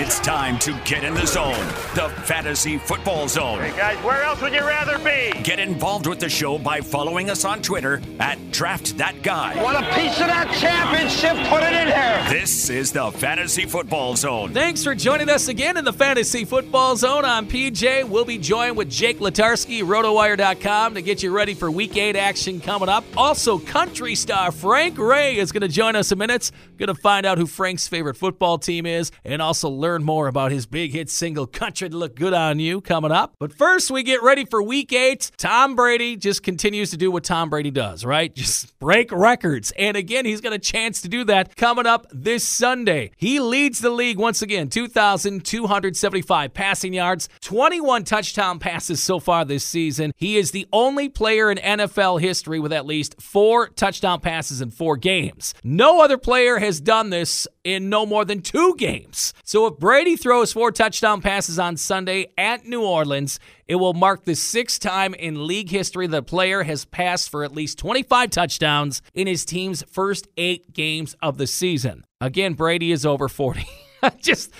It's time to get in the zone, the Fantasy Football Zone. Hey guys, where else would you rather be? Get involved with the show by following us on Twitter at DraftThatGuy. Want a piece of that championship? Put it in here. This is the Fantasy Football Zone. Thanks for joining us again in the Fantasy Football Zone. I'm PJ. We'll be joined with Jake Latarski, RotoWire.com, to get you ready for Week 8 action coming up. Also, country star Frank Ray is going to join us in minutes. Going to find out who Frank's favorite football team is and also learn learn more about his big hit single Country to Look Good on You coming up. But first, we get ready for week eight. Tom Brady just continues to do what Tom Brady does, right? Just break records. And again, he's got a chance to do that coming up this Sunday. He leads the league once again 2,275 passing yards, 21 touchdown passes so far this season. He is the only player in NFL history with at least four touchdown passes in four games. No other player has done this in no more than two games. So if Brady throws four touchdown passes on Sunday at New Orleans, it will mark the sixth time in league history the player has passed for at least 25 touchdowns in his team's first eight games of the season. Again, Brady is over 40. just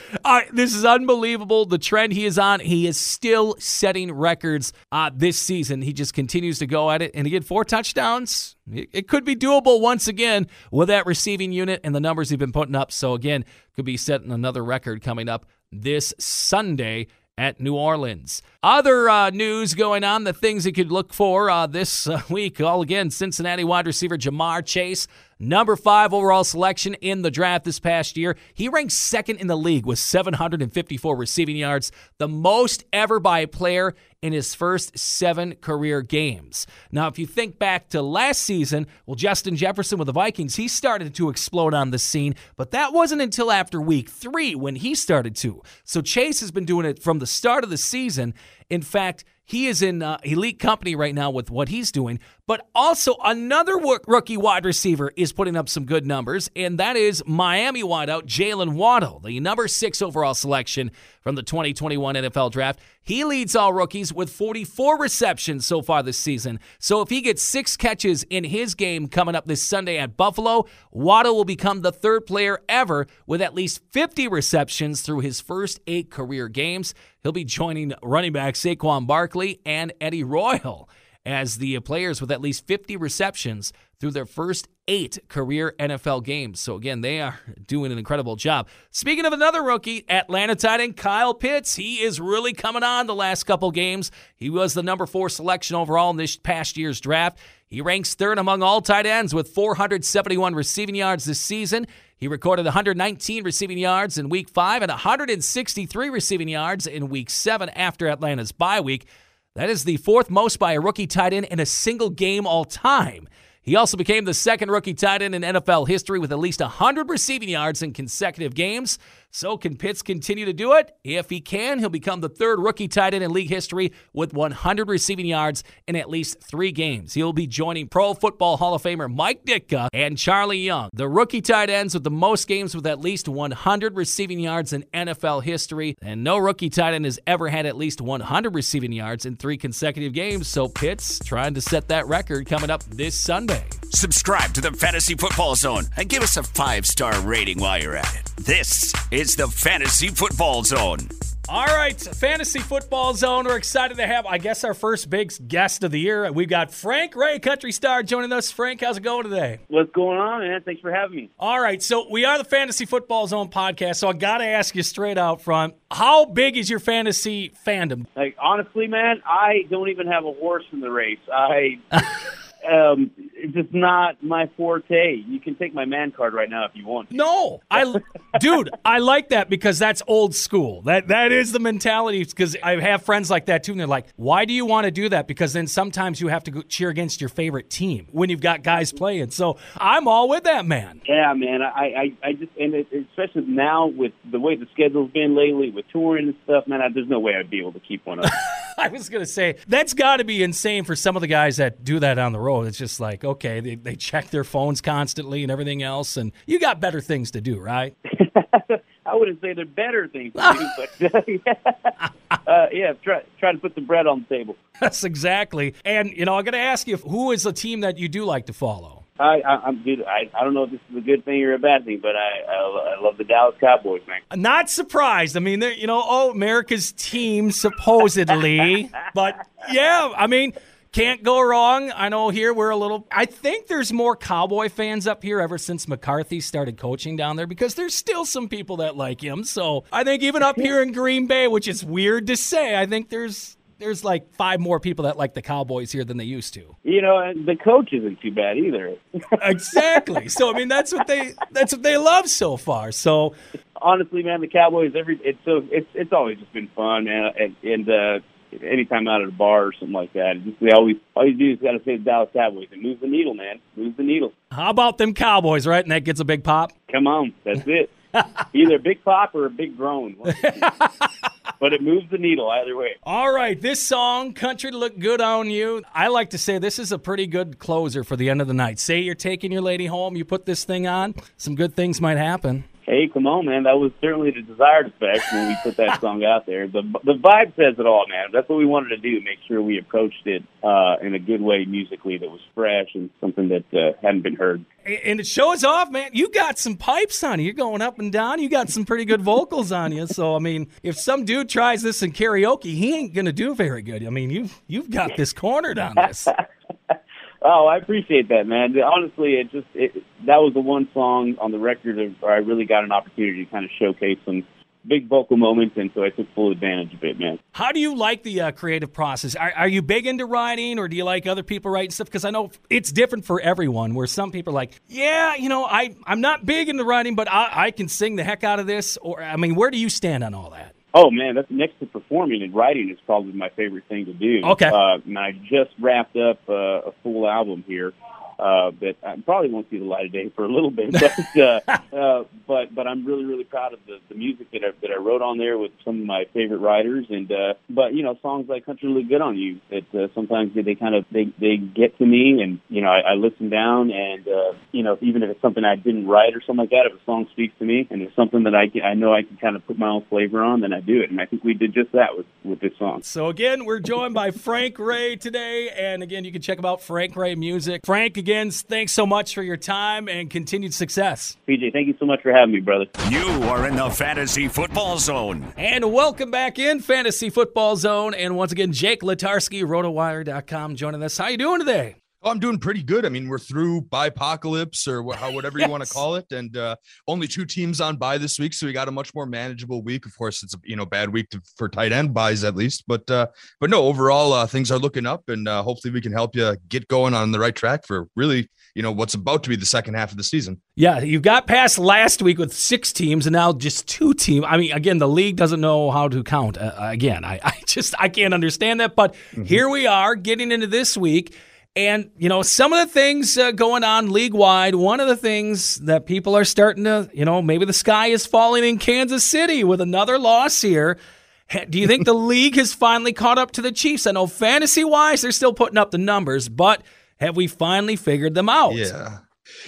this is unbelievable. The trend he is on, he is still setting records uh, this season. He just continues to go at it, and again, four touchdowns. It, it could be doable once again with that receiving unit and the numbers he's been putting up. So again, could be setting another record coming up this Sunday at New Orleans. Other uh, news going on, the things you could look for uh, this uh, week. All again, Cincinnati wide receiver Ja'Marr Chase, number five overall selection in the draft this past year. He ranks second in the league with 754 receiving yards, the most ever by a player in his first seven career games. Now, if you think back to last season, well, Justin Jefferson with the Vikings, he started to explode on the scene, but that wasn't until after week three when he started to. So Chase has been doing it from the start of the season. In fact, he is in uh, elite company right now with what he's doing. But also, another rookie wide receiver is putting up some good numbers, and that is Miami wideout Jaylen Waddle, the number six overall selection from the 2021 NFL Draft. He leads all rookies with 44 receptions so far this season. So if he gets six catches in his game coming up this Sunday at Buffalo, Waddle will become the third player ever with at least 50 receptions through his first eight career games. He'll be joining running back Saquon Barkley and Eddie Royal as the players with at least 50 receptions through their first eight career NFL games. So, again, they are doing an incredible job. Speaking of another rookie, Atlanta tight end Kyle Pitts, he is really coming on the last couple games. He was the number four selection overall in this past year's draft. He ranks third among all tight ends with 471 receiving yards this season. He recorded 119 receiving yards in week five and 163 receiving yards in week seven after Atlanta's bye week. That is the fourth most by a rookie tight end in a single game all time. He also became the second rookie tight end in NFL history with at least 100 receiving yards in consecutive games. So, can Pitts continue to do it? If he can, he'll become the third rookie tight end in league history with 100 receiving yards in at least three games. He'll be joining Pro Football Hall of Famer Mike Ditka and Charle Young, the rookie tight ends with the most games with at least 100 receiving yards in NFL history. And no rookie tight end has ever had at least 100 receiving yards in three consecutive games. So, Pitts trying to set that record coming up this Sunday. Subscribe to the Fantasy Football Zone and give us a five star rating while you're at it. This is the Fantasy Football Zone. All right, Fantasy Football Zone. We're excited to have, I guess, our first big guest of the year. We've got Frank Ray, country star, joining us. Frank, how's it going today? What's going on, man? Thanks for having me. All right, so we are the Fantasy Football Zone podcast, so I got to ask you straight out front how big is your fantasy fandom? Like, honestly, man, I don't even have a horse in the race. I. um, it's just not my forte. You can take my man card right now if you want. No, I, dude, I like that because that's old school. That that is the mentality. Because I have friends like that too, and they're like, "Why do you want to do that?" Because then sometimes you have to go cheer against your favorite team when you've got guys playing. So I'm all with that, man. Yeah, man. I I, I just and it, especially now with the way the schedule's been lately with touring and stuff, man. I, there's no way I'd be able to keep one up. I was gonna say that's got to be insane for some of the guys that do that on the road. It's just like okay, they, they check their phones constantly and everything else, and you got better things to do, right? I wouldn't say they're better things to do, but uh, yeah, try try to put the bread on the table. That's exactly. And you know, I'm going to ask you, who is the team that you do like to follow? I, I, I'm dude. I, I don't know if this is a good thing or a bad thing, but I, I, I love the Dallas Cowboys, man. Not surprised. I mean, they're you know, oh, America's team supposedly, but yeah, I mean. Can't go wrong. I know here we're a little. I think there's more Cowboy fans up here ever since McCarthy started coaching down there because there's still some people that like him. So I think even up here in Green Bay, which is weird to say, I think there's there's like five more people that like the Cowboys here than they used to. You know, and the coach isn't too bad either. exactly. So I mean, that's what they that's what they love so far. So honestly, man, the Cowboys every it's so it's it's always just been fun, man, and, and uh, anytime out at a bar or something like that, just we always all you do is got to say the Dallas Cowboys and move the needle, man, move the needle. How about them Cowboys, right? And that gets a big pop. Come on, that's it. Either a big pop or a big groan. but it moves the needle either way. All right, this song, Country to Look Good on You, I like to say this is a pretty good closer for the end of the night. Say you're taking your lady home, you put this thing on, some good things might happen. Hey, come on, man. That was certainly the desired effect when we put that song out there. The the vibe says it all, man. That's what we wanted to do, make sure we approached it uh, in a good way musically that was fresh and something that uh, hadn't been heard. And it shows off, man. You got some pipes on you. You're going up and down. You got some pretty good vocals on you. So, I mean, if some dude tries this in karaoke, he ain't going to do very good. I mean, you've, you've got this cornered on this. Oh, I appreciate that, man. Honestly, it just it, that was the one song on the record where I really got an opportunity to kind of showcase some big vocal moments, and so I took full advantage of it, man. How do you like the uh, creative process? Are, are, you big into writing, or do you like other people writing stuff? Because I know it's different for everyone. Where some people are like, yeah, you know, I I'm not big into writing, but I, I can sing the heck out of this. Or I mean, where do you stand on all that? Oh man, that's next to performing and writing is probably my favorite thing to do. Okay. Uh, and I just wrapped up uh, a full album here uh, that I probably won't see the light of day for a little bit. But uh, uh, but but I'm really really proud of the, the music that I, that I wrote on there with some of my favorite writers. And uh, but you know songs like "Country Look Good on You" that uh, sometimes they, they kind of they they get to me, and you know I, I listen down, and uh, you know even if it's something I didn't write or something like that, if a song speaks to me and it's something that I I know I can kind of put my own flavor on, then I do it. And I think we did just that with with this song. So again, we're joined by Frank Ray today, and again you can check out Frank Ray Music. Frank again, thanks so much for your time and continued success. PJ, thank you so much for having me, brother. You are in the Fantasy Football Zone. And welcome back in Fantasy Football Zone. And once again, Jake Letarski, rotowire.com, joining us. How you doing today? Oh, I'm doing pretty good. I mean, we're through bye apocalypse or how, whatever you want to call it, and uh, only two teams on by this week, so we got a much more manageable week. Of course, it's a you know bad week to, for tight end byes at least, but uh, but no, overall uh, things are looking up, and uh, hopefully we can help you get going on the right track for really you know what's about to be the second half of the season. Yeah, you got past last week with six teams, and now just two teams. I mean, again, the league doesn't know how to count. Uh, again, I, I just I can't understand that, but mm-hmm. here we are getting into this week. And, you know, some of the things uh, going on league wide, one of the things that people are starting to, you know, maybe the sky is falling in Kansas City with another loss here. Do you think the league has finally caught up to the Chiefs? I know fantasy wise, they're still putting up the numbers, but have we finally figured them out? Yeah.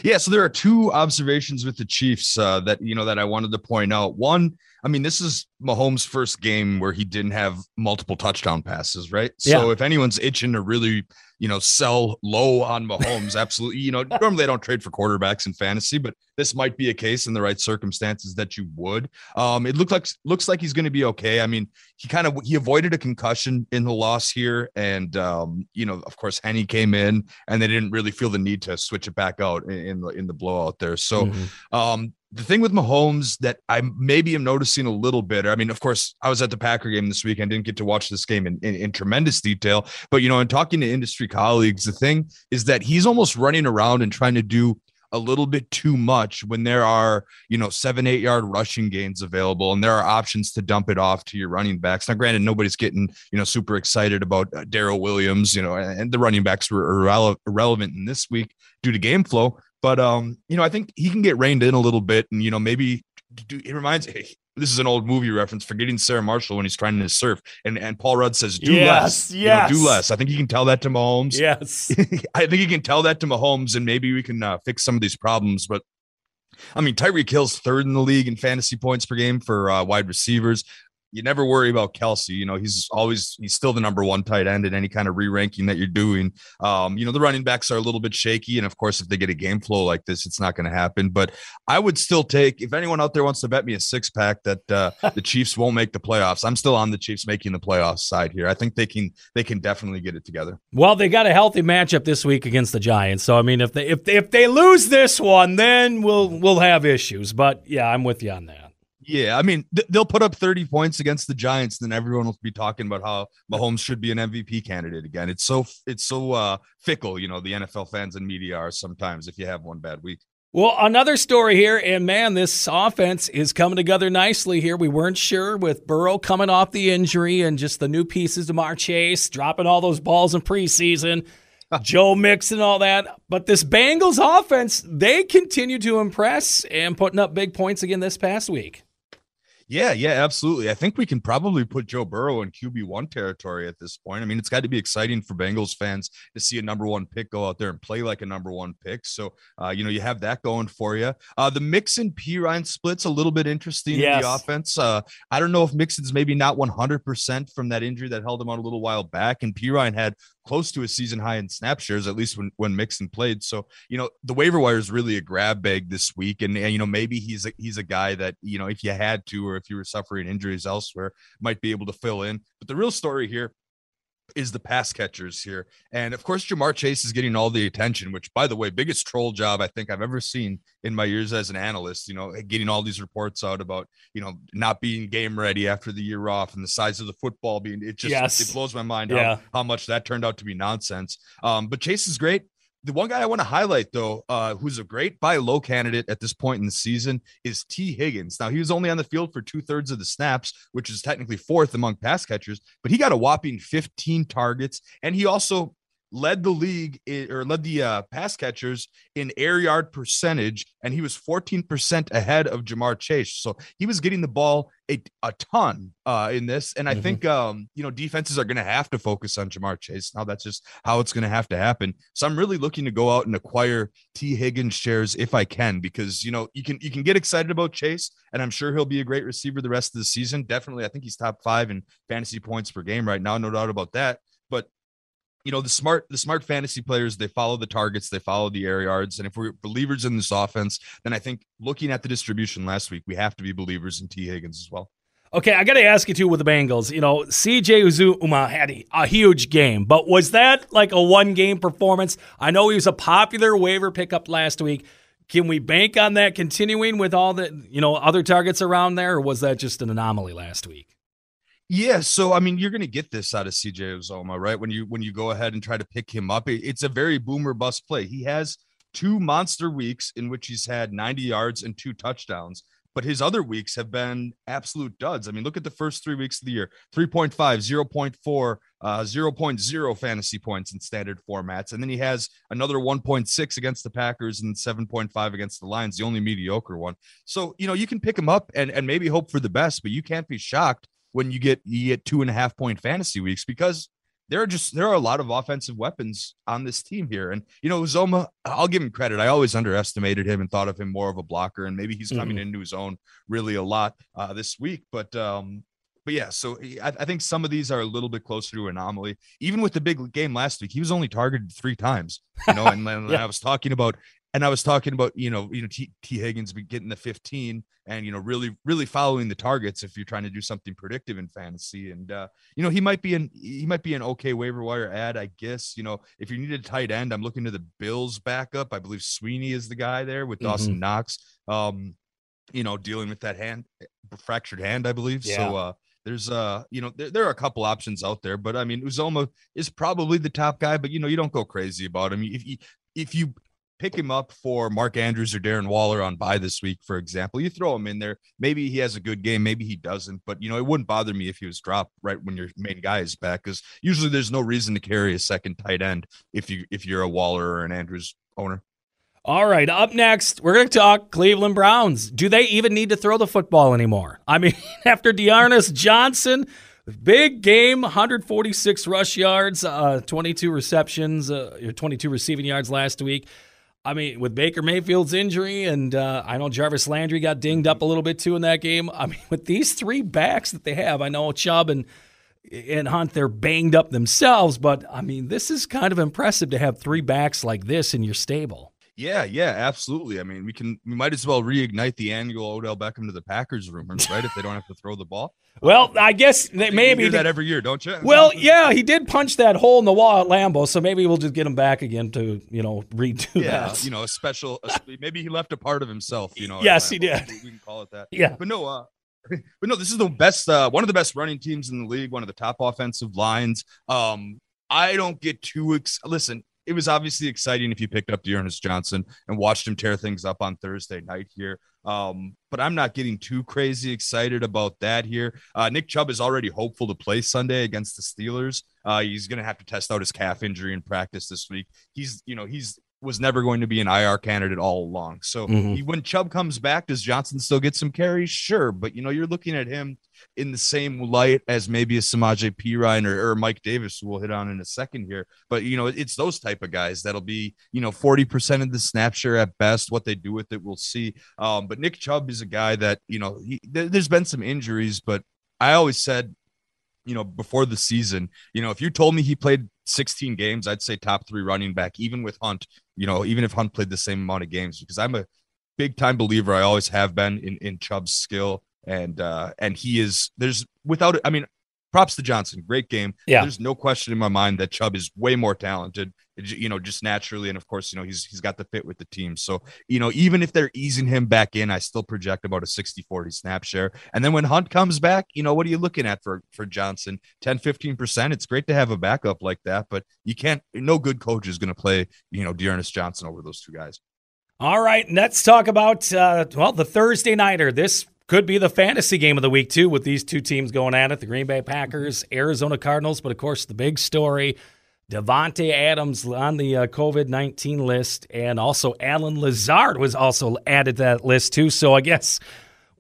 Yeah, so there are two observations with the Chiefs uh, that you know that I wanted to point out. One, I mean, this is Mahomes' first game where he didn't have multiple touchdown passes, right? So yeah. if anyone's itching to really you know, sell low on Mahomes. Absolutely. You know, normally I don't trade for quarterbacks in fantasy, but this might be a case in the right circumstances that you would. Um, it looks like looks like he's going to be okay. I mean, he kind of he avoided a concussion in the loss here, and um, you know, of course, Henne came in, and they didn't really feel the need to switch it back out in, in the in the blowout there. So, mm-hmm. um, the thing with Mahomes that I maybe am noticing a little bit. I mean, of course, I was at the Packer game this week and didn't get to watch this game in, in, in, tremendous detail. But you know, in talking to industry colleagues, the thing is that he's almost running around and trying to do a little bit too much when there are, you know, seven, eight yard rushing gains available and there are options to dump it off to your running backs. Now, granted, nobody's getting, you know, super excited about uh, Darrel Williams, you know, and the running backs were irrele- irrelevant in this week due to game flow. But, um, you know, I think he can get reined in a little bit and, you know, maybe do, it reminds me, this is an old movie reference, forgetting Sarah Marshall when he's trying to surf. And and Paul Rudd says, do yes, less. Yes. You know, do less. I think you can tell that to Mahomes. Yes. I think you can tell that to Mahomes, and maybe we can uh, fix some of these problems. But I mean, Tyreek Hill's third in the league in fantasy points per game for uh, wide receivers. You never worry about Kelce. You know, he's always he's still the number one tight end in any kind of re-ranking that you're doing. Um, you know, the running backs are a little bit shaky, and of course, if they get a game flow like this, it's not going to happen. But I would still take if anyone out there wants to bet me a six pack that uh, the Chiefs won't make the playoffs. I'm still on the Chiefs making the playoffs side here. I think they can they can definitely get it together. Well, they got a healthy matchup this week against the Giants, so I mean, if they if if they lose this one, then we'll we'll have issues. But yeah, I'm with you on that. Yeah, I mean th- they'll put up 30 points against the Giants, and then everyone will be talking about how Mahomes should be an MVP candidate again. It's so it's so uh, fickle, you know. The NFL fans and media are sometimes if you have one bad week. Well, another story here, and man, this offense is coming together nicely here. We weren't sure with Burrow coming off the injury and just the new pieces Ja'Marr Chase dropping all those balls in preseason. Joe Mixon, and all that. But this Bengals offense, they continue to impress and putting up big points again this past week. Yeah, yeah, absolutely. I think we can probably put Joe Burrow in QB1 territory at this point. I mean, it's got to be exciting for Bengals fans to see a number one pick go out there and play like a number one pick. So, uh, you know, you have that going for you. Uh, the Mixon Perine split's a little bit interesting yes. in the offense. Uh, I don't know if Mixon's maybe not 100% from that injury that held him out a little while back. And Perine had close to a season high in snap shares, at least when, when Mixon played. So, you know, the waiver wire is really a grab bag this week. And, and, you know, maybe he's a, he's a guy that, you know, if you had to, or if you were suffering injuries elsewhere, might be able to fill in. But the real story here is the pass catchers here. And of course, Ja'Marr Chase is getting all the attention, which, by the way, biggest troll job I think I've ever seen in my years as an analyst. You know, getting all these reports out about, you know, not being game ready after the year off and the size of the football being, it just, yes. it blows my mind yeah. how, how much that turned out to be nonsense. Um, but Chase is great. The one guy I want to highlight, though, uh, who's a great buy low candidate at this point in the season, is Tee Higgins. Now, he was only on the field for two thirds of the snaps, which is technically fourth among pass catchers, but he got a whopping 15 targets. And he also led the league in, or led the uh, pass catchers in air yard percentage, and he was 14% ahead of Ja'Marr Chase. So he was getting the ball a, a ton uh, in this. And I mm-hmm. think, um, you know, defenses are going to have to focus on Ja'Marr Chase. Now that's just how it's going to have to happen. So I'm really looking to go out and acquire Tee Higgins shares if I can, because, you know, you can, you can get excited about Chase and I'm sure he'll be a great receiver the rest of the season. Definitely. I think he's top five in fantasy points per game right now. No doubt about that. You know the smart the smart fantasy players they follow the targets they follow the air yards and if we're believers in this offense then i think looking at the distribution last week we have to be believers in Tee Higgins as well. Okay i gotta ask you too with the bengals you know cj uzomah had a, a huge game but was that like a one game performance? I know he was a popular waiver pickup last week. Can we bank on that continuing with all the you know other targets around there or was that just an anomaly last week yeah, so I mean, you're going to get this out of CJ Uzomah, right? When you when you go ahead and try to pick him up, it's a very boomer bust play. He has two monster weeks in which he's had 90 yards and two touchdowns, but his other weeks have been absolute duds. I mean, look at the first three weeks of the year 3.5, 0.4, uh, 0.0 fantasy points in standard formats. And then he has another 1.6 against the Packers and 7.5 against the Lions, the only mediocre one. So, you know, you can pick him up and, and maybe hope for the best, but you can't be shocked when you get you get two and a half point fantasy weeks because there are just there are a lot of offensive weapons on this team here. And you know, Zoma, I'll give him credit. I always underestimated him and thought of him more of a blocker, and maybe he's coming mm-hmm. into his own really a lot uh, this week. But um, but yeah, so I, I, think some of these are a little bit closer to anomaly. Even with the big game last week, he was only targeted three times. You know, and, and yeah. I was talking about and I was talking about, you know, you know, T, Tee Higgins getting the 15 and, you know, really, really following the targets if you're trying to do something predictive in fantasy. And, uh, you know, he might be an, he might be an okay waiver wire ad, I guess, you know, if you need a tight end, I'm looking to the Bills backup. I believe Sweeney is the guy there with mm-hmm. Dawson Knox, um, you know, dealing with that hand, fractured hand, I believe. Yeah. So, uh, there's uh you know there, there are a couple options out there but i mean uzomah is probably the top guy but you know you don't go crazy about him if you if you pick him up for Mark Andrews or Darren Waller on bye this week, for example, you throw him in there. Maybe he has a good game, maybe he doesn't. But you know, it wouldn't bother me if he was dropped right when your main guy is back, because usually there's no reason to carry a second tight end if you if you're a Waller or an Andrews owner. All right, up next, we're going to talk Cleveland Browns. Do they even need to throw the football anymore? I mean, after D'Ernest Johnson, big game, 146 rush yards, uh, 22 receptions, uh, 22 receiving yards last week. I mean, with Baker Mayfield's injury, and uh, I know Jarvis Landry got dinged up a little bit too in that game. I mean, with these three backs that they have, I know Chubb and and Hunt they're banged up themselves, but I mean, this is kind of impressive to have three backs like this in your stable. Yeah, yeah, absolutely. I mean, we can we might as well reignite the annual Odell Beckham to the Packers rumors, right? if they don't have to throw the ball. Well, I guess they maybe do that every year, don't you? Well, yeah, he did punch that hole in the wall at Lambeau, so maybe we'll just get him back again to you know redo yeah, that. you know, a special. A, maybe he left a part of himself. You know. yes, he did. We can call it that. Yeah, but no, uh, but no, this is the best, uh, one of the best running teams in the league, one of the top offensive lines. Um, I don't get too ex- listen. It was obviously exciting if you picked up D'Ernest Johnson and watched him tear things up on Thursday night here. Um, but I'm not getting too crazy excited about that here. Uh, Nick Chubb is already hopeful to play Sunday against the Steelers. Uh, he's going to have to test out his calf injury in practice this week. He's, you know, he's was never going to be an IR candidate all along. So mm-hmm. when Chubb comes back, does Johnson still get some carries? Sure, but you know you're looking at him in the same light as maybe a Samaje Perine or, or Mike Davis, who we'll hit on in a second here. But you know it's those type of guys that'll be you know 40% of the snap share at best. What they do with it, we'll see. Um, but Nick Chubb is a guy that you know he, there's been some injuries, but I always said you know, before the season, you know, if you told me he played 16 games, I'd say top three running back, even with Hunt, you know, even if Hunt played the same amount of games, because I'm a big time believer. I always have been in, in Chubb's skill. And, uh, and he is, there's without it, I mean, props to Johnson. Great game. Yeah. There's no question in my mind that Chubb is way more talented, you know, just naturally. And of course, you know, he's he's got the fit with the team. So, you know, even if they're easing him back in, I still project about a 60 40 snap share. And then when Hunt comes back, you know, what are you looking at for for Johnson? 10, 15%. It's great to have a backup like that, but you can't, no good coach is going to play, you know, D'Ernest Johnson over those two guys. All right, let's talk about uh, well the Thursday nighter. This could be the fantasy game of the week, too, with these two teams going at it the Green Bay Packers, Arizona Cardinals. But of course, the big story Davante Adams on the uh, COVID 19 list, and also Allen Lazard was also added to that list, too. So I guess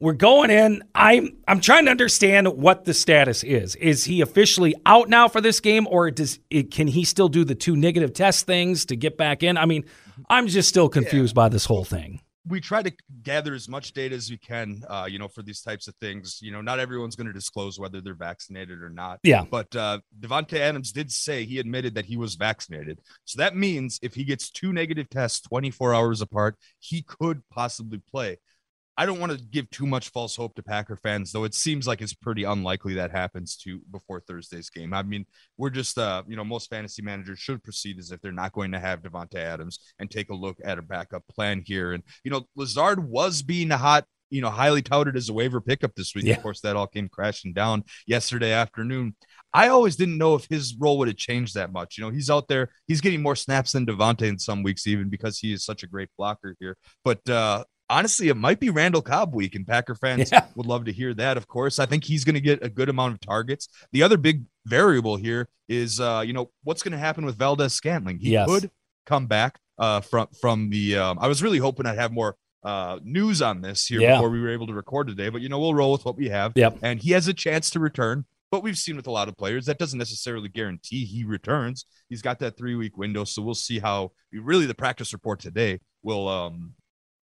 we're going in. I'm I'm trying to understand what the status is. Is he officially out now for this game, or does it, can he still do the two negative test things to get back in? I mean, I'm just still confused yeah. by this whole thing we try to gather as much data as we can, uh, you know, for these types of things. You know, not everyone's going to disclose whether they're vaccinated or not. Yeah. But uh, Davante Adams did say he admitted that he was vaccinated. So that means if he gets two negative tests 24 hours apart, he could possibly play. I don't want to give too much false hope to Packer fans, though it seems like it's pretty unlikely that happens to before Thursday's game. I mean, we're just, uh, you know, most fantasy managers should proceed as if they're not going to have Davante Adams and take a look at a backup plan here. And you know, Lazard was being a hot you know, highly touted as a waiver pickup this week. Yeah. Of course, that all came crashing down yesterday afternoon. I always didn't know if his role would have changed that much. You know, he's out there, he's getting more snaps than Davante in some weeks, even because he is such a great blocker here. But uh, honestly, it might be Randall Cobb week, and Packer fans yeah. would love to hear that. Of course, I think he's going to get a good amount of targets. The other big variable here is, uh, you know, what's going to happen with Valdes-Scantling. He yes. could come back uh, from from the. Um, I was really hoping I'd have more uh, news on this here yeah. before we were able to record today, but you know, we'll roll with what we have. Yep. And he has a chance to return. But we've seen with a lot of players that doesn't necessarily guarantee he returns. He's got that three week window, so we'll see how. Really, the practice report today will um,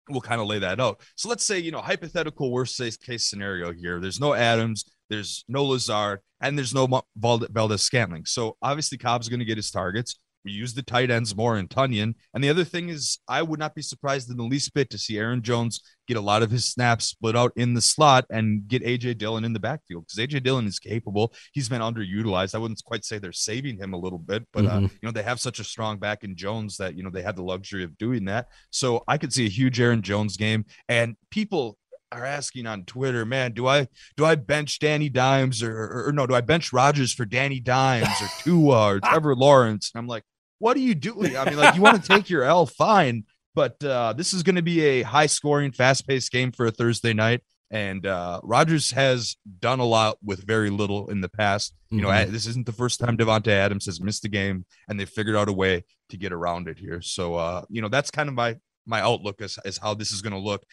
we'll kind of lay that out. So let's say, you know, hypothetical worst case scenario here. There's no Adams, there's no Lazard, and there's no Valdes-Scantling. So obviously Cobb's going to get his targets. We use the tight ends more in Tonyan. And the other thing is, I would not be surprised in the least bit to see Aaron Jones get a lot of his snaps split out in the slot and get AJ Dillon in the backfield because AJ Dillon is capable. He's been underutilized. I wouldn't quite say they're saving him a little bit, but uh, mm-hmm. uh, you know they have such a strong back in Jones that you know they had the luxury of doing that. So I could see a huge Aaron Jones game, and people are asking on Twitter, man, do I do I bench Danny Dimes or, or, or no, do I bench Rodgers for Danny Dimes or Tua or Trevor Lawrence? And I'm like, what are you doing? I mean, like, you want to take your L, fine. But uh, this is going to be a high scoring, fast paced game for a Thursday night. And uh, Rodgers has done a lot with very little in the past. You know, mm-hmm. this isn't the first time Davante Adams has missed a game, and they figured out a way to get around it here. So, uh, you know, that's kind of my my outlook as, as how this is going to look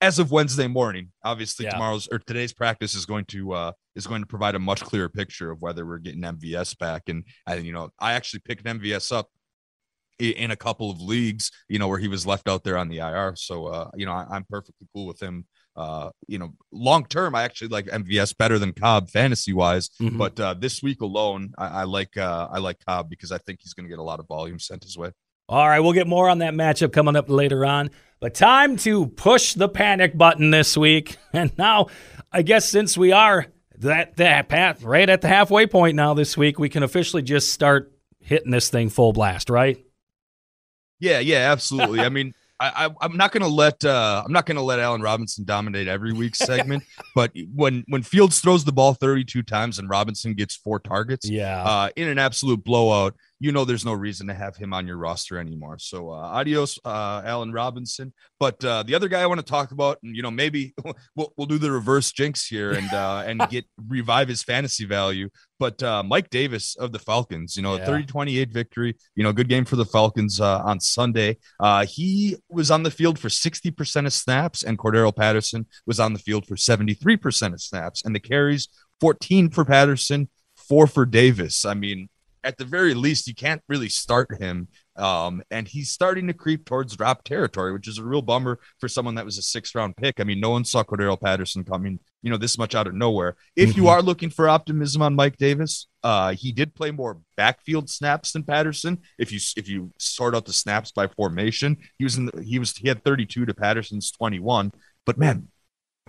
as of Wednesday morning. Obviously, yeah. tomorrow's or today's practice is going to uh, is going to provide a much clearer picture of whether we're getting MVS back. And I, you know, I actually picked MVS up in a couple of leagues, you know, where he was left out there on the IR. So, uh, you know, I, am perfectly cool with him. Uh, you know, long term, I actually like MVS better than Cobb fantasy wise. Mm-hmm. But uh, this week alone, I, I like uh, I like Cobb because I think he's going to get a lot of volume sent his way. All right, we'll get more on that matchup coming up later on. But time to push the panic button this week. And now, I guess since we are that that path right at the halfway point now this week, we can officially just start hitting this thing full blast, right? Yeah, yeah, absolutely. I mean, I, am not to let uh, I'm not going to let Allen Robinson dominate every week's segment, but when when Fields throws the ball 32 times and Robinson gets four targets, yeah, uh, in an absolute blowout, you know there's no reason to have him on your roster anymore. So uh, adios, uh, Allen Robinson. But uh, the other guy I want to talk about, and you know maybe we'll, we'll do the reverse jinx here and uh, and get revive his fantasy value. But uh, Mike Davis of the Falcons, you know, yeah. 30-28 victory, you know, good game for the Falcons uh, on Sunday. Uh, he was on the field for 60% of snaps, and Cordarrelle Patterson was on the field for 73% of snaps, and the carries 14 for Patterson, four for Davis. I mean, at the very least, you can't really start him. Um, and he's starting to creep towards drop territory, which is a real bummer for someone that was a six round pick. I mean, no one saw Cordarrelle Patterson coming, you know, this much out of nowhere. If mm-hmm. you are looking for optimism on Mike Davis, uh, he did play more backfield snaps than Patterson. If you if you sort out the snaps by formation, he was in the, he was he had 32 to Patterson's 21. But man,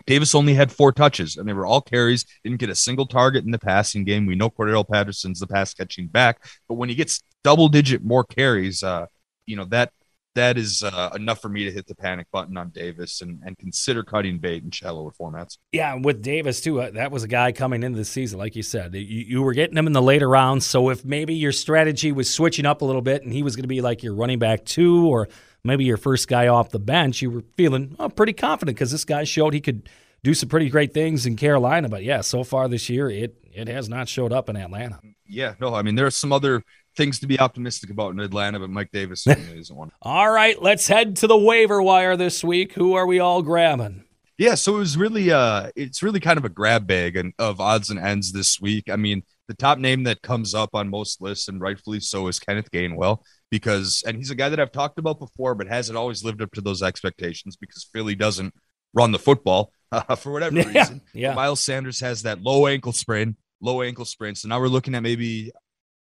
Davis only had four touches, and they were all carries. Didn't get a single target in the passing game. We know Cordarrelle Patterson's the pass catching back, but when he gets double digit more carries, uh, you know that that is uh, enough for me to hit the panic button on Davis and, and consider cutting bait in shallower formats. Yeah, with Davis too, uh, that was a guy coming into the season, like you said, you, you were getting him in the later rounds. So if maybe your strategy was switching up a little bit, and he was going to be like your running back two or maybe your first guy off the bench, you were feeling oh, pretty confident because this guy showed he could do some pretty great things in Carolina. But yeah, so far this year, it it has not showed up in Atlanta. Yeah, no, I mean there are some other things to be optimistic about in Atlanta, but Mike Davis isn't one. all right, let's head to the waiver wire this week. Who are we all grabbing? Yeah, so it was really uh it's really kind of a grab bag and of odds and ends this week. I mean, the top name that comes up on most lists, and rightfully so, is Kenneth Gainwell because, and he's a guy that I've talked about before, but hasn't always lived up to those expectations because Philly doesn't run the football uh, for whatever yeah, reason. Yeah. Miles Sanders has that low ankle sprain, low ankle sprain. So now we're looking at maybe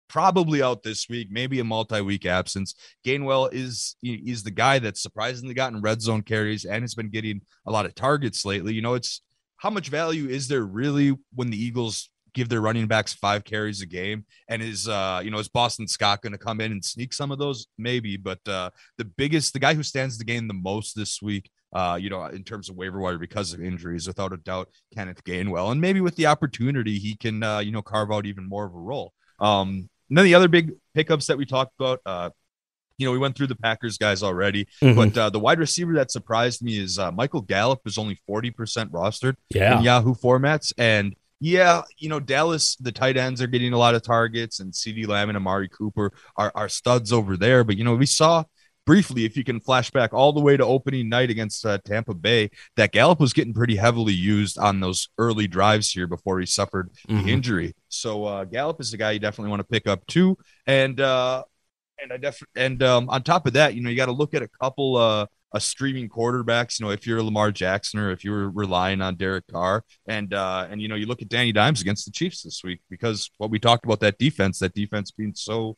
probably out this week, maybe a multi-week absence. Gainwell is he's the guy that's surprisingly gotten red zone carries and has been getting a lot of targets lately. You know, it's how much value is there really when the Eagles give their running backs five carries a game. And is uh, you know, is Boston Scott to come in and sneak some of those? Maybe, but uh, the biggest, the guy who stands to gain the most this week. Uh, you know, in terms of waiver wire because of injuries, without a doubt, Kenneth Gainwell, and maybe with the opportunity, he can, uh, you know, carve out even more of a role. Um, and then the other big pickups that we talked about, uh, you know, we went through the Packers guys already, mm-hmm. but uh, the wide receiver that surprised me is uh, Michael Gallup is only 40% rostered yeah. in Yahoo formats. And yeah, you know, Dallas, the tight ends are getting a lot of targets, and CeeDee Lamb and Amari Cooper are, are studs over there. But, you know, we saw briefly, if you can flash back all the way to opening night against uh, Tampa Bay, that Gallup was getting pretty heavily used on those early drives here before he suffered mm-hmm. the injury. So uh, Gallup is the guy you definitely want to pick up too. And uh, and I definitely and um, on top of that, you know, you got to look at a couple uh a streaming quarterbacks. You know, if you're Lamar Jackson or if you're relying on Derek Carr, and uh, and you know, you look at Danny Dimes against the Chiefs this week because what we talked about that defense, that defense being so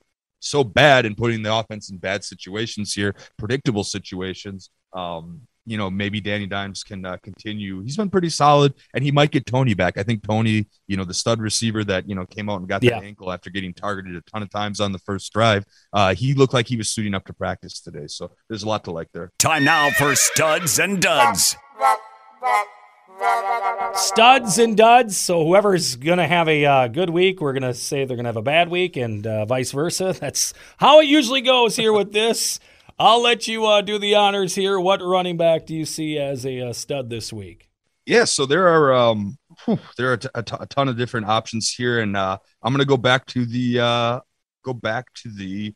so bad and putting the offense in bad situations here, predictable situations. Um, you know, maybe Danny Dimes can uh, continue. He's been pretty solid, and he might get Toney back. I think Toney, you know, the stud receiver that you know came out and got yeah. that ankle after getting targeted a ton of times on the first drive. Uh, he looked like he was suiting up to practice today. So there's a lot to like there. Time now for studs and duds. Studs and duds. So whoever's gonna have a uh, good week, we're gonna say they're gonna have a bad week, and uh, vice versa. That's how it usually goes here with this. I'll let you uh, do the honors here. What running back do you see as a uh, stud this week? Yeah, so there are um, whew, there are a, ton of different options here, and uh, I'm going to go back to the uh, go back to the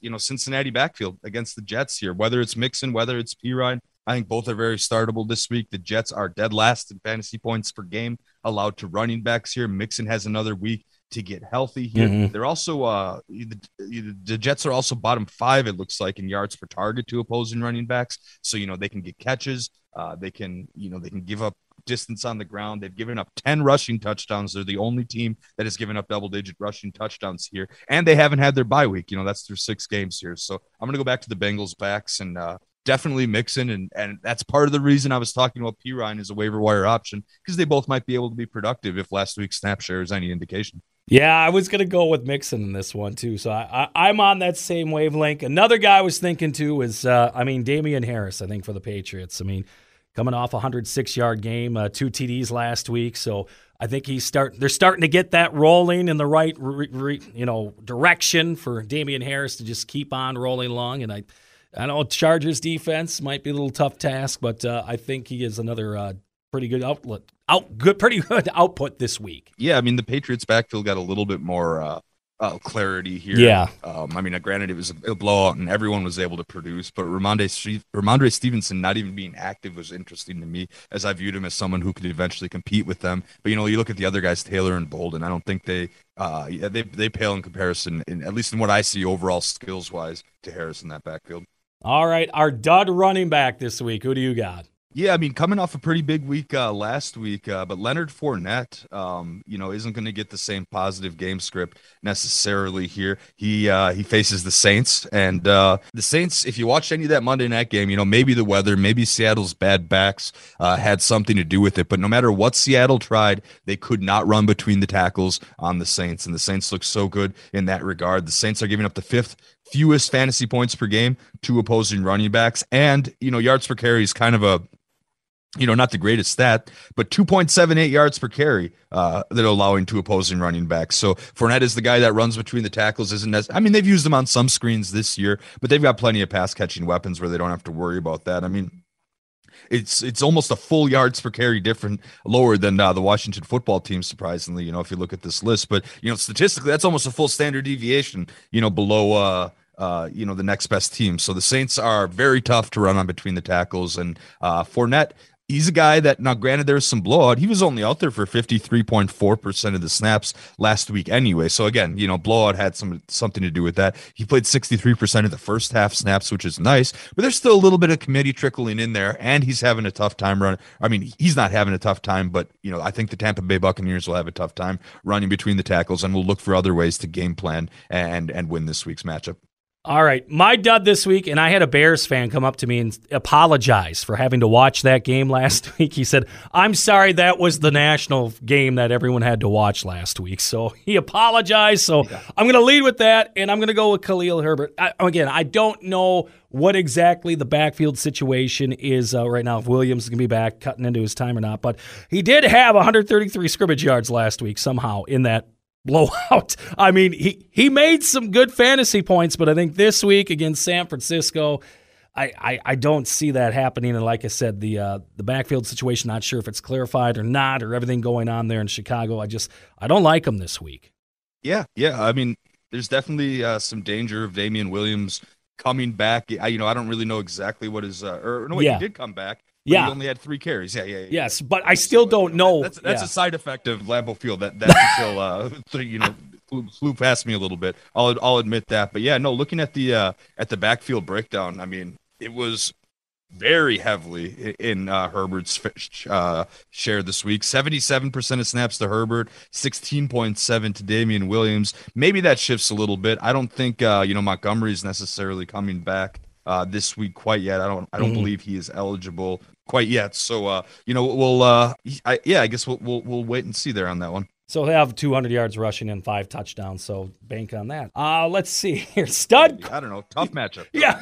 you know Cincinnati backfield against the Jets here. Whether it's Mixon, whether it's Perine, I think both are very startable this week. The Jets are dead last in fantasy points per game allowed to running backs here. Mixon has another week to get healthy here. Mm-hmm. They're also uh the, the Jets are also bottom five, it looks like, in yards per target to opposing running backs. So you know they can get catches. Uh, they can you know they can give up distance on the ground. They've given up 10 rushing touchdowns. They're the only team that has given up double digit rushing touchdowns here. And they haven't had their bye week. You know, that's through six games here. So I'm going to go back to the Bengals backs and uh, definitely Mixon. And, and that's part of the reason I was talking about Perine as a waiver wire option because they both might be able to be productive if last week's snap share is any indication. Yeah, I was to go with Mixon in this one too. So I, I, am on that same wavelength. Another guy I was thinking too is, uh, I mean, Damien Harris, I think, for the Patriots. I mean, coming off a 106 yard game, uh, two TDs last week. So I think he's start. They're starting to get that rolling in the right, re, re, you know, direction for Damien Harris to just keep on rolling along. And I, I know Chargers defense might be a little tough task, but uh, I think he is another uh, pretty good outlet, out good, pretty good output this week. Yeah, I mean the Patriots backfield got a little bit more uh, uh, clarity here. Yeah. Um, I mean, granted, it was a blowout and everyone was able to produce, but Rhamondre, Rhamondre Stevenson not even being active was interesting to me as I viewed him as someone who could eventually compete with them. But, you know, you look at the other guys, Taylor and Bolden, I don't think they, uh, yeah, they, they pale in comparison, in, at least in what I see overall skills wise to Harris in that backfield. All right. Our dud running back this week. Who do you got? Yeah, I mean, coming off a pretty big week uh, last week, uh, but Leonard Fournette, um, you know, isn't going to get the same positive game script necessarily here. He uh, he faces the Saints, and uh, the Saints. If you watched any of that Monday night game, you know maybe the weather, maybe Seattle's bad backs uh, had something to do with it. But no matter what Seattle tried, they could not run between the tackles on the Saints, and the Saints look so good in that regard. The Saints are giving up the fifth fewest fantasy points per game to opposing running backs, and you know yards per carry is kind of a you know, not the greatest stat, but 2.78 yards per carry uh, that are allowing to opposing running backs. So Fournette is the guy that runs between the tackles. Isn't as I mean, they've used him on some screens this year, but they've got plenty of pass catching weapons where they don't have to worry about that. I mean, it's it's almost a full yards per carry different lower than uh, the Washington football team. Surprisingly, you know, if you look at this list, but you know, statistically, that's almost a full standard deviation. You know, below. uh uh, you know, the next best team. So the Saints are very tough to run on between the tackles. And uh, Fournette, he's a guy that now granted there's some blowout. He was only out there for 53.4% of the snaps last week anyway. So again you know blowout had some something to do with that. He played 63% of the first half snaps which is nice but there's still a little bit of committee trickling in there. And he's having a tough time running i mean he's not having a tough time but you know i think the tampa bay buccaneers will have a tough time running between the tackles and we'll look for other ways to game plan and and win this week's matchup all right, my dud this week, and I had a Bears fan come up to me and apologize for having to watch that game last week. He said, "I'm sorry, that was the national game that everyone had to watch last week." So he apologized. So yeah. I'm going to lead with that, and I'm going to go with Khalil Herbert. I, again, I don't know what exactly the backfield situation is uh, right now. If Williams is going to be back, cutting into his time or not, but he did have 133 scrimmage yards last week somehow in that blowout. I mean, he he made some good fantasy points, but I think this week against San Francisco, I, I, I don't see that happening. And like I said, the uh, the backfield situation, not sure if it's clarified or not, or everything going on there in Chicago. I just I don't like him this week. Yeah, yeah. I mean, there's definitely uh, some danger of Damien Williams coming back. I, you know, I don't really know exactly what his uh, or no, yeah. he did come back yeah, he only had three carries. Yeah, yeah, yeah. Yes, but I still don't know. That's, that's yeah. a side effect of Lambeau Field. That that still uh, you know flew, flew past me a little bit. I'll I'll admit that. But yeah, no. Looking at the uh, at the backfield breakdown, I mean, it was very heavily in uh, Herbert's uh, share this week. 77% of snaps to Herbert, 16.7 to Damien Williams. Maybe that shifts a little bit. I don't think uh, you know Montgomery is necessarily coming back uh, this week quite yet. I don't I don't mm-hmm. believe he is eligible quite yet. So uh, you know we'll uh, I, yeah I guess we'll, we'll we'll wait and see there on that one. So he'll have 200 yards rushing and five touchdowns. So bank on that. Uh, let's see here. Stud. I don't know. Tough matchup. yeah.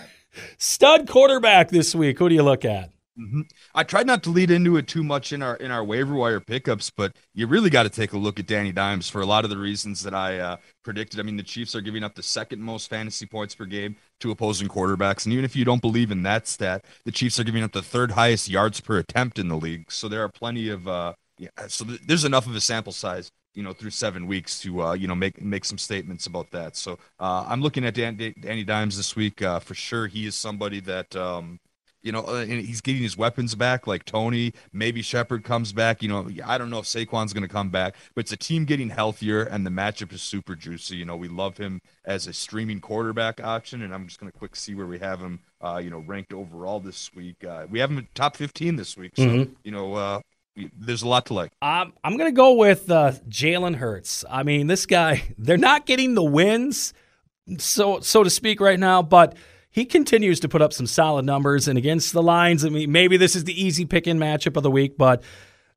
Stud quarterback this week. Who do you look at? Mm-hmm. I tried not to lead into it too much in our in our waiver wire pickups, but you really got to take a look at Danny Dimes for a lot of the reasons that I uh, predicted. I mean, the Chiefs are giving up the second most fantasy points per game to opposing quarterbacks, and even if you don't believe in that stat, the Chiefs are giving up the third highest yards per attempt in the league. So there are plenty of uh, yeah, so th- there's enough of a sample size you know through seven weeks to uh, you know make make some statements about that. So uh, I'm looking at Dan- Danny Dimes this week uh, for sure. He is somebody that um, You know, uh, and he's getting his weapons back, like Toney. Maybe Shepard comes back. You know, I don't know if Saquon's going to come back, but it's a team getting healthier, and the matchup is super juicy. You know, we love him as a streaming quarterback option, and I'm just going to quick see where we have him. Uh, you know, ranked overall this week. Uh, we have him top 15 this week, so mm-hmm. you know, uh, there's a lot to like. Um, I'm going to go with uh, Jalen Hurts. I mean, this guy, they're not getting the wins, so so to speak, right now, but he continues to put up some solid numbers. And against the Lions, I mean, maybe this is the easy pick picking matchup of the week, but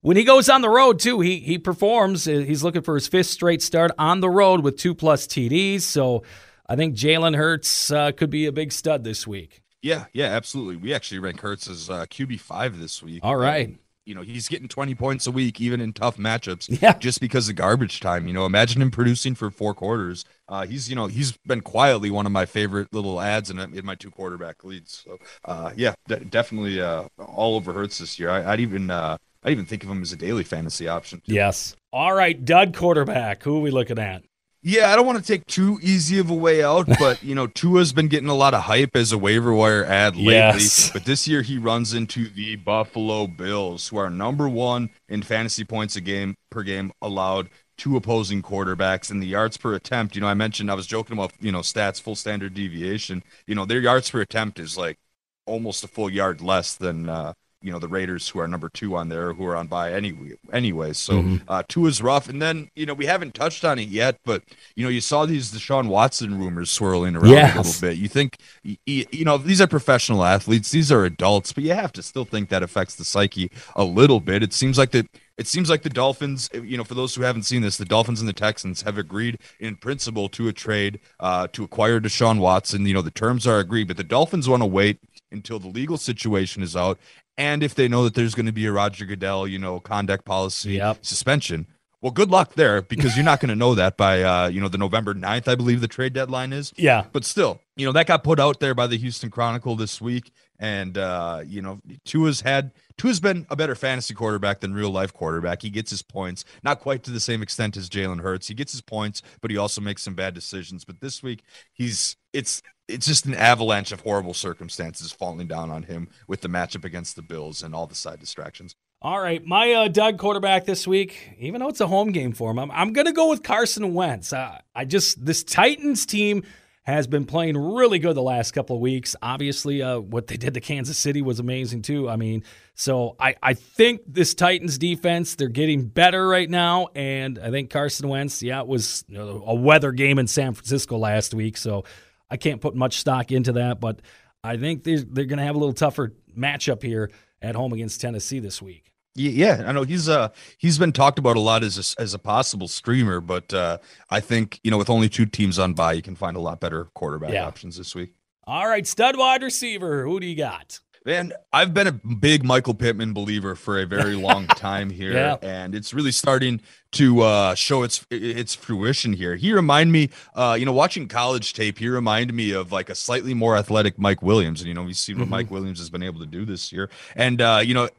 when he goes on the road too, he he performs. He's looking for his fifth straight start on the road with two plus TDs. So I think Jalen Hurts uh, could be a big stud this week. Yeah, yeah, absolutely. We actually rank Hurts as uh, QB five this week. All right you know, he's getting 20 points a week, even in tough matchups, yeah. just because of garbage time. You know, imagine him producing for four quarters. Uh, he's, you know, he's been quietly one of my favorite little ads in, in my two quarterback leads. So, uh, yeah, d- definitely uh, all over Hurts this year. I, would even, uh, I even think of him as a daily fantasy option. Too. Yes. All right, dud quarterback. Who are we looking at? Yeah, I don't want to take too easy of a way out, but you know, Tua's been getting a lot of hype as a waiver wire ad lately. Yes. But this year he runs into the Buffalo Bills, who are number one in fantasy points a game per game allowed to opposing quarterbacks and the yards per attempt. You know, I mentioned I was joking about, you know, stats full standard deviation. You know, their yards per attempt is like almost a full yard less than uh you know the Raiders who are number Tua on there who are on bye anyway anyway. So mm-hmm. uh, two is rough, and then you know we haven't touched on it yet, but you know you saw these Deshaun Watson rumors swirling around yes. a little bit. You think you, you know these are professional athletes, these are adults, but you have to still think that affects the psyche a little bit. It seems like that. It seems like the Dolphins, you know, for those who haven't seen this, the Dolphins and the Texans have agreed in principle to a trade uh, to acquire Deshaun Watson. You know, the terms are agreed, but the Dolphins want to wait until the legal situation is out and if they know that there's going to be a Roger Goodell, you know, conduct policy yep. suspension. Well, good luck there because you're not going to know that by uh, you know the November 9th, I believe the trade deadline is. Yeah. But still, you know that got put out there by the Houston Chronicle this week, and uh, you know Tua's had Tua's been a better fantasy quarterback than real life quarterback. He gets his points, not quite to the same extent as Jalen Hurts. He gets his points, but he also makes some bad decisions. But this week, he's it's it's just an avalanche of horrible circumstances falling down on him with the matchup against the Bills and all the side distractions. All right, my uh, Doug quarterback this week, even though it's a home game for him, I'm, I'm going to go with Carson Wentz. Uh, I just, this Titans team has been playing really good the last couple of weeks. Obviously, uh, what they did to Kansas City was amazing too. I mean, so I, I think this Titans defense, they're getting better right now. And I think Carson Wentz, yeah, it was you know, a weather game in San Francisco last week. So I can't put much stock into that, but I think they're, they're going to have a little tougher matchup here at home against Tennessee this week. Yeah, I know he's uh he's been talked about a lot as a, as a possible streamer, but uh, I think you know with only two teams on bye, you can find a lot better quarterback yeah. options this week. All right, stud wide receiver, who do you got? Man, I've been a big Michael Pittman believer for a very long time here, yeah. and it's really starting to uh, show its its fruition here. He remind me, uh, you know, watching college tape, he reminded me of like a slightly more athletic Mike Williams, and you know, we've seen what mm-hmm. Mike Williams has been able to do this year, and uh, you know.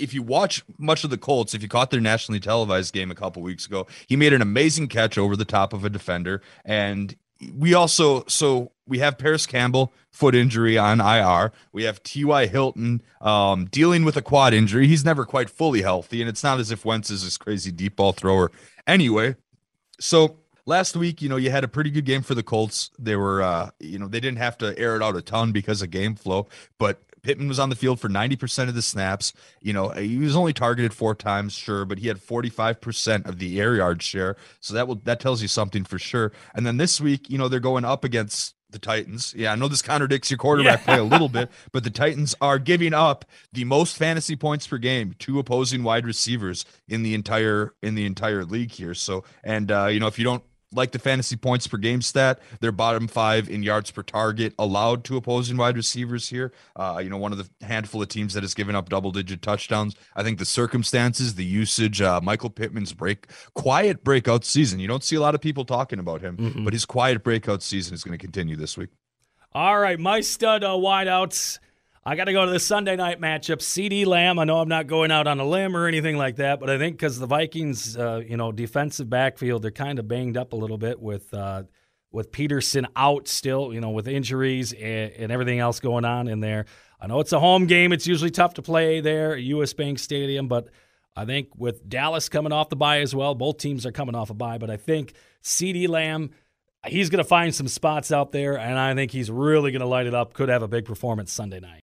If you watch much of the Colts, if you caught their nationally televised game a couple weeks ago, he made an amazing catch over the top of a defender, and we also so we have Parris Campbell foot injury on IR. We have T.Y. Hilton um, dealing with a quad injury. He's never quite fully healthy, and it's not as if Wentz is this crazy deep ball thrower. Anyway, so last week, you know, you had a pretty good game for the Colts. They were, uh, you know, they didn't have to air it out a ton because of game flow, but Pittman was on the field for 90% of the snaps. You know, he was only targeted four times, sure, but he had 45% of the air yard share. So that will that tells you something for sure. And then this week, you know, they're going up against the Titans. Yeah, I know this contradicts your quarterback yeah. play a little bit, but the Titans are giving up the most fantasy points per game to opposing wide receivers in the entire in the entire league here. So, and uh, you know, if you don't like the fantasy points per game stat. They're bottom five in yards per target allowed to opposing wide receivers here. Uh, you know, one of the handful of teams that has given up double digit touchdowns. I think the circumstances, the usage, uh, Michael Pittman's break, quiet breakout season. You don't see a lot of people talking about him, mm-hmm. but his quiet breakout season is going to continue this week. All right, my stud uh, wideouts. I got to go to the Sunday night matchup. CeeDee Lamb. I know I'm not going out on a limb or anything like that, but I think because the Vikings, uh, you know, defensive backfield, they're kind of banged up a little bit with uh, with Peterson out still, you know, with injuries and, and everything else going on in there. I know it's a home game. It's usually tough to play there at US Bank Stadium, but I think with Dallas coming off the bye as well, both teams are coming off a bye, but I think CeeDee Lamb, he's going to find some spots out there, and I think he's really going to light it up. Could have a big performance Sunday night.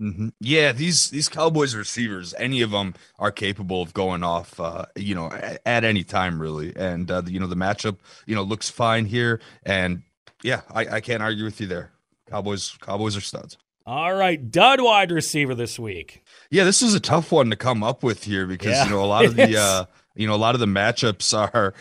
Mm-hmm. Yeah, these these Cowboys receivers, any of them are capable of going off, uh, you know, at, at, any time really. And uh, you know, the matchup, you know, looks fine here. And yeah, I, I can't argue with you there. Cowboys, Cowboys are studs. All right, dud wide receiver this week. Yeah, this is a tough one to come up with here because yeah, you know a lot of the uh, you know a lot of the matchups are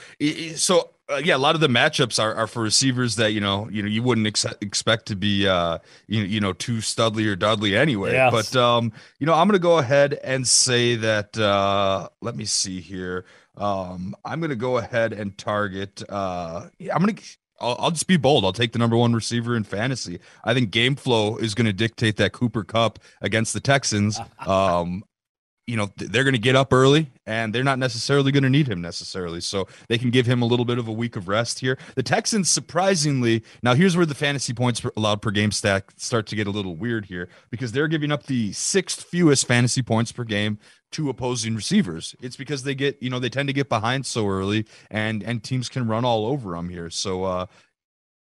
so uh, yeah, a lot of the matchups are, are for receivers that you know you know you wouldn't ex- expect to be uh you know you know too Studley or Dudley anyway. Yes. But um you know I'm gonna go ahead and say that uh let me see here. Um I'm gonna go ahead and target uh I'm gonna I'll, I'll just be bold. I'll take the number one receiver in fantasy. I think game flow is going to dictate that Cooper Kupp against the Texans. Um, you know they're going to get up early and they're not necessarily going to need him necessarily so they can give him a little bit of a week of rest here. The texans surprisingly now here's where the fantasy points allowed per game stack start to get a little weird here because they're giving up the sixth fewest fantasy points per game to opposing receivers. It's because they get you know they tend to get behind so early and and teams can run all over them here. So uh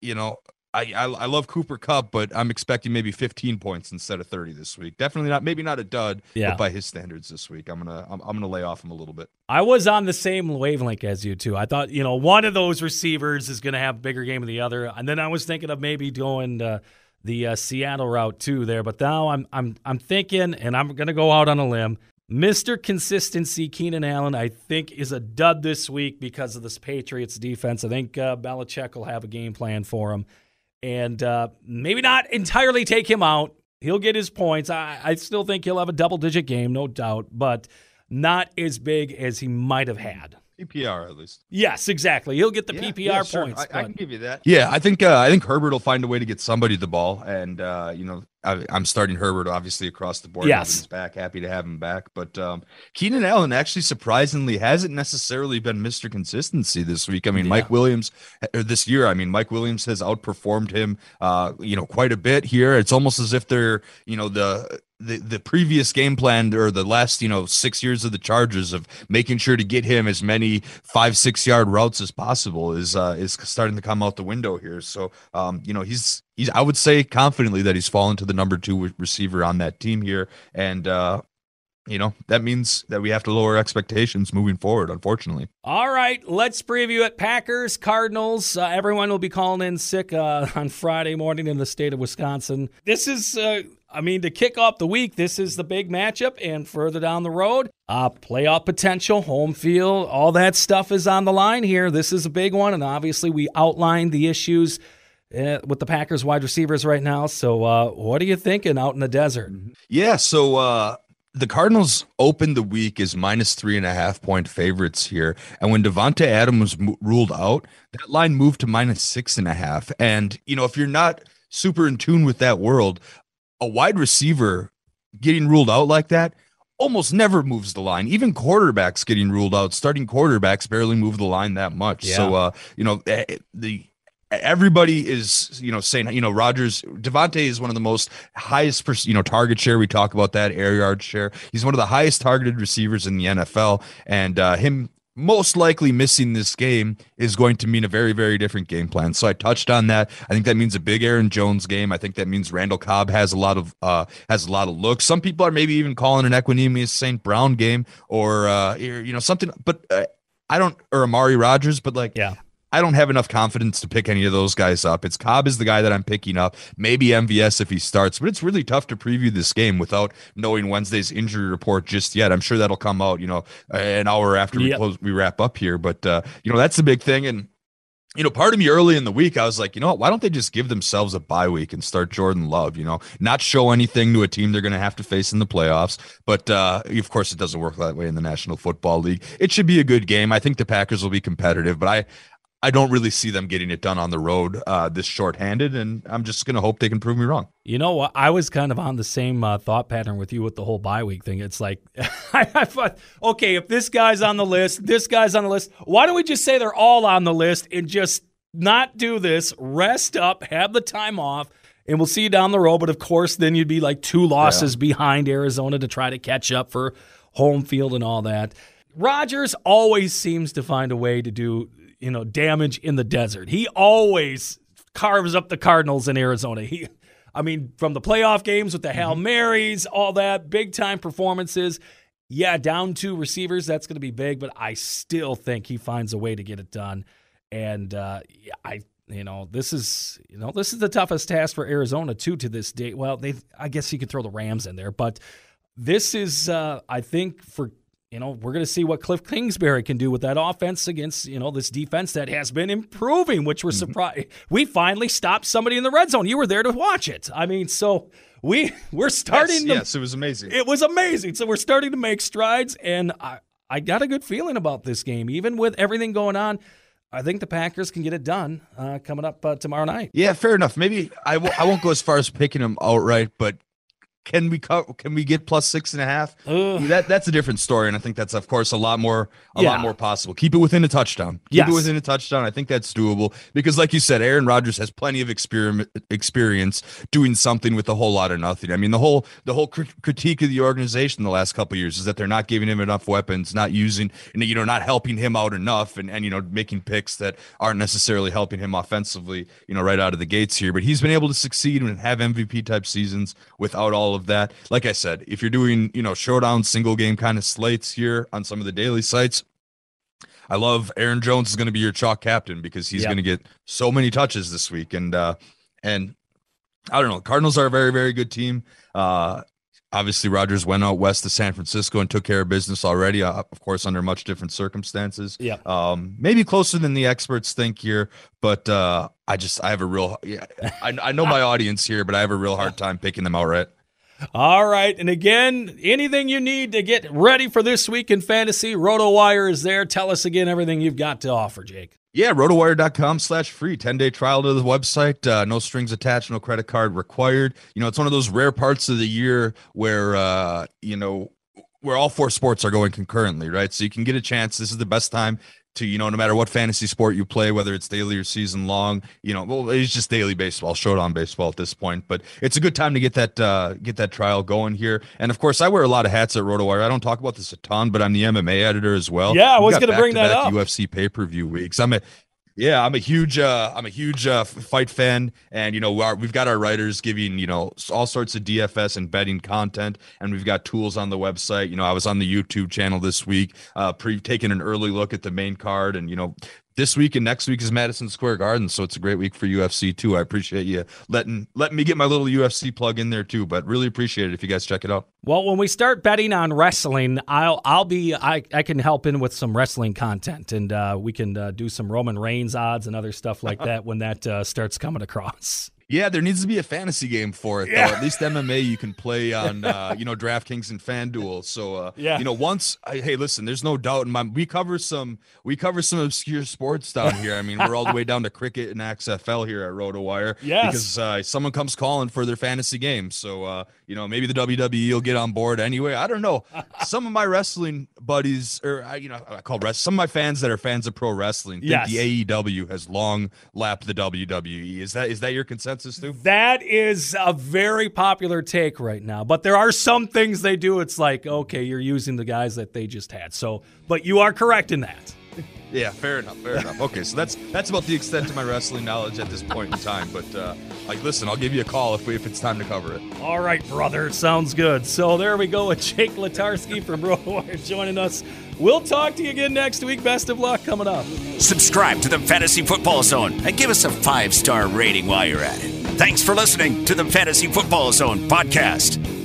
you know I, I, I love Cooper Kupp, but I'm expecting maybe 15 points instead of 30 this week. Definitely not, maybe not a dud, yeah. but by his standards this week, I'm gonna I'm, I'm gonna lay off him a little bit. I was on the same wavelength as you too. I thought you know one of those receivers is gonna have a bigger game than the other, and then I was thinking of maybe going uh, the uh, Seattle route too there. But now I'm I'm I'm thinking, and I'm gonna go out on a limb. Mr. Consistency, Keenan Allen, I think, is a dud this week because of this Patriots defense. I think uh, Belichick will have a game plan for him and uh, maybe not entirely take him out. He'll get his points. I, I still think he'll have a double digit game, no doubt, but not as big as he might have had. PPR at least. Yes, exactly. He'll get the yeah, PPR yeah, sure. points. I, I, can give you that. Yeah, I think uh, I think Herbert will find a way to get somebody the ball, and uh, you know I, am starting Herbert obviously across the board. Yes, he's back. Happy to have him back. But um, Keenan Allen actually surprisingly hasn't necessarily been Mr. Consistency this week. I mean, yeah. Mike Williams or this year. I mean, Mike Williams has outperformed him. Uh, you know, quite a bit here. It's almost as if they're you know the the, the previous game plan or the last you know six years of the Chargers of making sure to get him as many five six yard routes as possible is uh, is starting to come out the window here. So um, you know he's he's I would say confidently that he's fallen to the number two receiver on that team here, and uh, you know that means that we have to lower expectations moving forward unfortunately. All right let's preview it. Packers cardinals uh, everyone will be calling in sick uh, on friday morning in the state of wisconsin. This is uh, i mean to kick off the week this is the big matchup and further down the road uh, playoff potential home field all that stuff is on the line here this is a big one and obviously we outlined the issues uh, with the Packers wide receivers right now. So, uh, what are you thinking out in the desert? Yeah, so uh, the Cardinals opened the week as minus three and a half point favorites here. And when Davante Adams was ruled out, that line moved to minus six and a half. And, you know, if you're not super in tune with that world, a wide receiver getting ruled out like that almost never moves the line. Even quarterbacks getting ruled out, starting quarterbacks barely move the line that much. Yeah. So, uh, you know, eh, the everybody is you know saying you know Rodgers Davante is one of the most highest you know target share we talk about that air yard share he's one of the highest targeted receivers in the NFL and uh, him most likely missing this game is going to mean a very very different game plan. So I touched on that. I think that means a big Aaron Jones game. I think that means Randall Cobb has a lot of uh has a lot of looks. Some people are maybe even calling an Equanimeous St. Brown game or uh you know something but uh, I don't or Amari Rodgers, but like yeah I don't have enough confidence to pick any of those guys up. It's Cobb is the guy that I'm picking up. Maybe MVS if he starts, but it's really tough to preview this game without knowing Wednesday's injury report just yet. I'm sure that'll come out, you know, an hour after yep. we close, we wrap up here. But uh, you know, that's the big thing. And you know, part of me early in the week, I was like, you know what? Why don't they just give themselves a bye week and start Jordan Love? You know, not show anything to a team they're going to have to face in the playoffs. But uh, of course, it doesn't work that way in the National Football League. It should be a good game. I think the Packers will be competitive, but I I don't really see them getting it done on the road uh, this shorthanded, and I'm just going to hope they can prove me wrong. You know what? I was kind of on the same uh, thought pattern with you with the whole bye week thing. It's like, I, thought, okay, if this guy's on the list, this guy's on the list, why don't we just say they're all on the list and just not do this, rest up, have the time off, and we'll see you down the road. But of course, then you'd be like two losses yeah. behind Arizona to try to catch up for home field and all that. Rodgers always seems to find a way to do, you know, damage in the desert. He always carves up the Cardinals in Arizona. He I mean, from the playoff games with the Hail mm-hmm. Marys, all that, big time performances. Yeah, down two receivers, that's going to be big, but I still think he finds a way to get it done. And uh, I, you know, this is, you know, this is the toughest task for Arizona too to this date. Well, they, I guess you could throw the Rams in there, but this is, uh, I think, for you know, we're going to see what Cliff Kingsbury can do with that offense against, you know, this defense that has been improving, which was mm-hmm. surprised. We finally stopped somebody in the red zone. You were there to watch it. I mean, so we we're starting yes, to, yes, it was amazing. It was amazing. So we're starting to make strides and I I got a good feeling about this game even with everything going on. I think the Packers can get it done uh, coming up uh, tomorrow night. Yeah, fair enough. Maybe I w- I won't go as far as picking them outright, but can we cut? Can we get plus six and a half? That that's a different story, and I think that's of course a lot more a yeah. lot more possible. Keep it within a touchdown. Keep yes. it within a touchdown. I think that's doable because, like you said, Aaron Rodgers has plenty of experiment experience doing something with a whole lot of nothing. I mean, the whole the whole critique of the organization the last couple years is that they're not giving him enough weapons, not using, you know, not helping him out enough, and and you know, making picks that aren't necessarily helping him offensively, you know, right out of the gates here. But he's been able to succeed and have MVP type seasons without all all of that. Like I said, if you're doing, you know, showdown single game kind of slates here on some of the daily sites, I love Aaron Jones is going to be your chalk captain because he's yep. going to get so many touches this week. And, uh, and I don't know, Cardinals are a very, very good team. Uh, obviously Rodgers went out west to San Francisco and took care of business already, uh, of course, under much different circumstances. Yeah. Um, maybe closer than the experts think here, but uh, I just I have a real yeah, I, I know my audience here, but I have a real hard time picking them outright. All right. And again, anything you need to get ready for this week in fantasy, RotoWire is there. Tell us again everything you've got to offer, Jake. Yeah, rotowire.com slash free 10 day trial to the website. Uh, no strings attached, no credit card required. You know, it's one of those rare parts of the year where, uh, you know, where all four sports are going concurrently, right? So you can get a chance. This is the best time to you know no matter what fantasy sport you play whether it's daily or season long you know well it's just daily baseball showdown baseball at this point. But it's a good time to get that uh get that trial going here. And of course i wear a lot of hats at rotowire. I don't talk about this a ton but i'm the mma editor as well. Yeah i was going to bring that up. Ufc pay-per-view weeks. I'm a yeah, I'm a huge uh, I'm a huge uh, fight fan, and you know our, we've got our writers giving you know all sorts of DFS and betting content, and we've got tools on the website. You know, I was on the YouTube channel this week, uh, pre taking an early look at the main card, and you know this week and next week is Madison Square Garden, so it's a great week for UFC too. I appreciate you letting letting me get my little UFC plug in there too, but really appreciate it if you guys check it out. Well, when we start betting on wrestling, I'll I'll be I, I can help in with some wrestling content, and uh, we can uh, do some Roman Reigns odds and other stuff like that when that uh, starts coming across. Yeah, there needs to be a fantasy game for it. Yeah. Though. At least MMA you can play on, uh, you know, DraftKings and FanDuel. So, uh, yeah. you know, once, I, hey, listen, there's no doubt in my. We cover some, we cover some obscure sports down here. I mean, we're all the way down to cricket and XFL here at RotoWire. Yes. Because uh, someone comes calling for their fantasy game. So, uh, you know, maybe the WWE will get on board anyway. I don't know. some of my wrestling buddies, or you know, I call rest. Some of my fans that are fans of pro wrestling think yes. the AEW has long lapped the WWE. Is that is that your consensus? Stu? That is a very popular take right now. But there are some things they do. It's like, okay, you're using the guys that they just had. So, but you are correct in that. Yeah, fair enough. Fair enough. Okay, so that's that's about the extent of my wrestling knowledge at this point in time. But uh, like, listen, I'll give you a call if we, if it's time to cover it. All right, brother. Sounds good. So there we go with Jake Latarski from RotoWire joining us. We'll talk to you again next week. Best of luck coming up. Subscribe to the Fantasy Football Zone and give us a five star rating while you're at it. Thanks for listening to the Fantasy Football Zone podcast.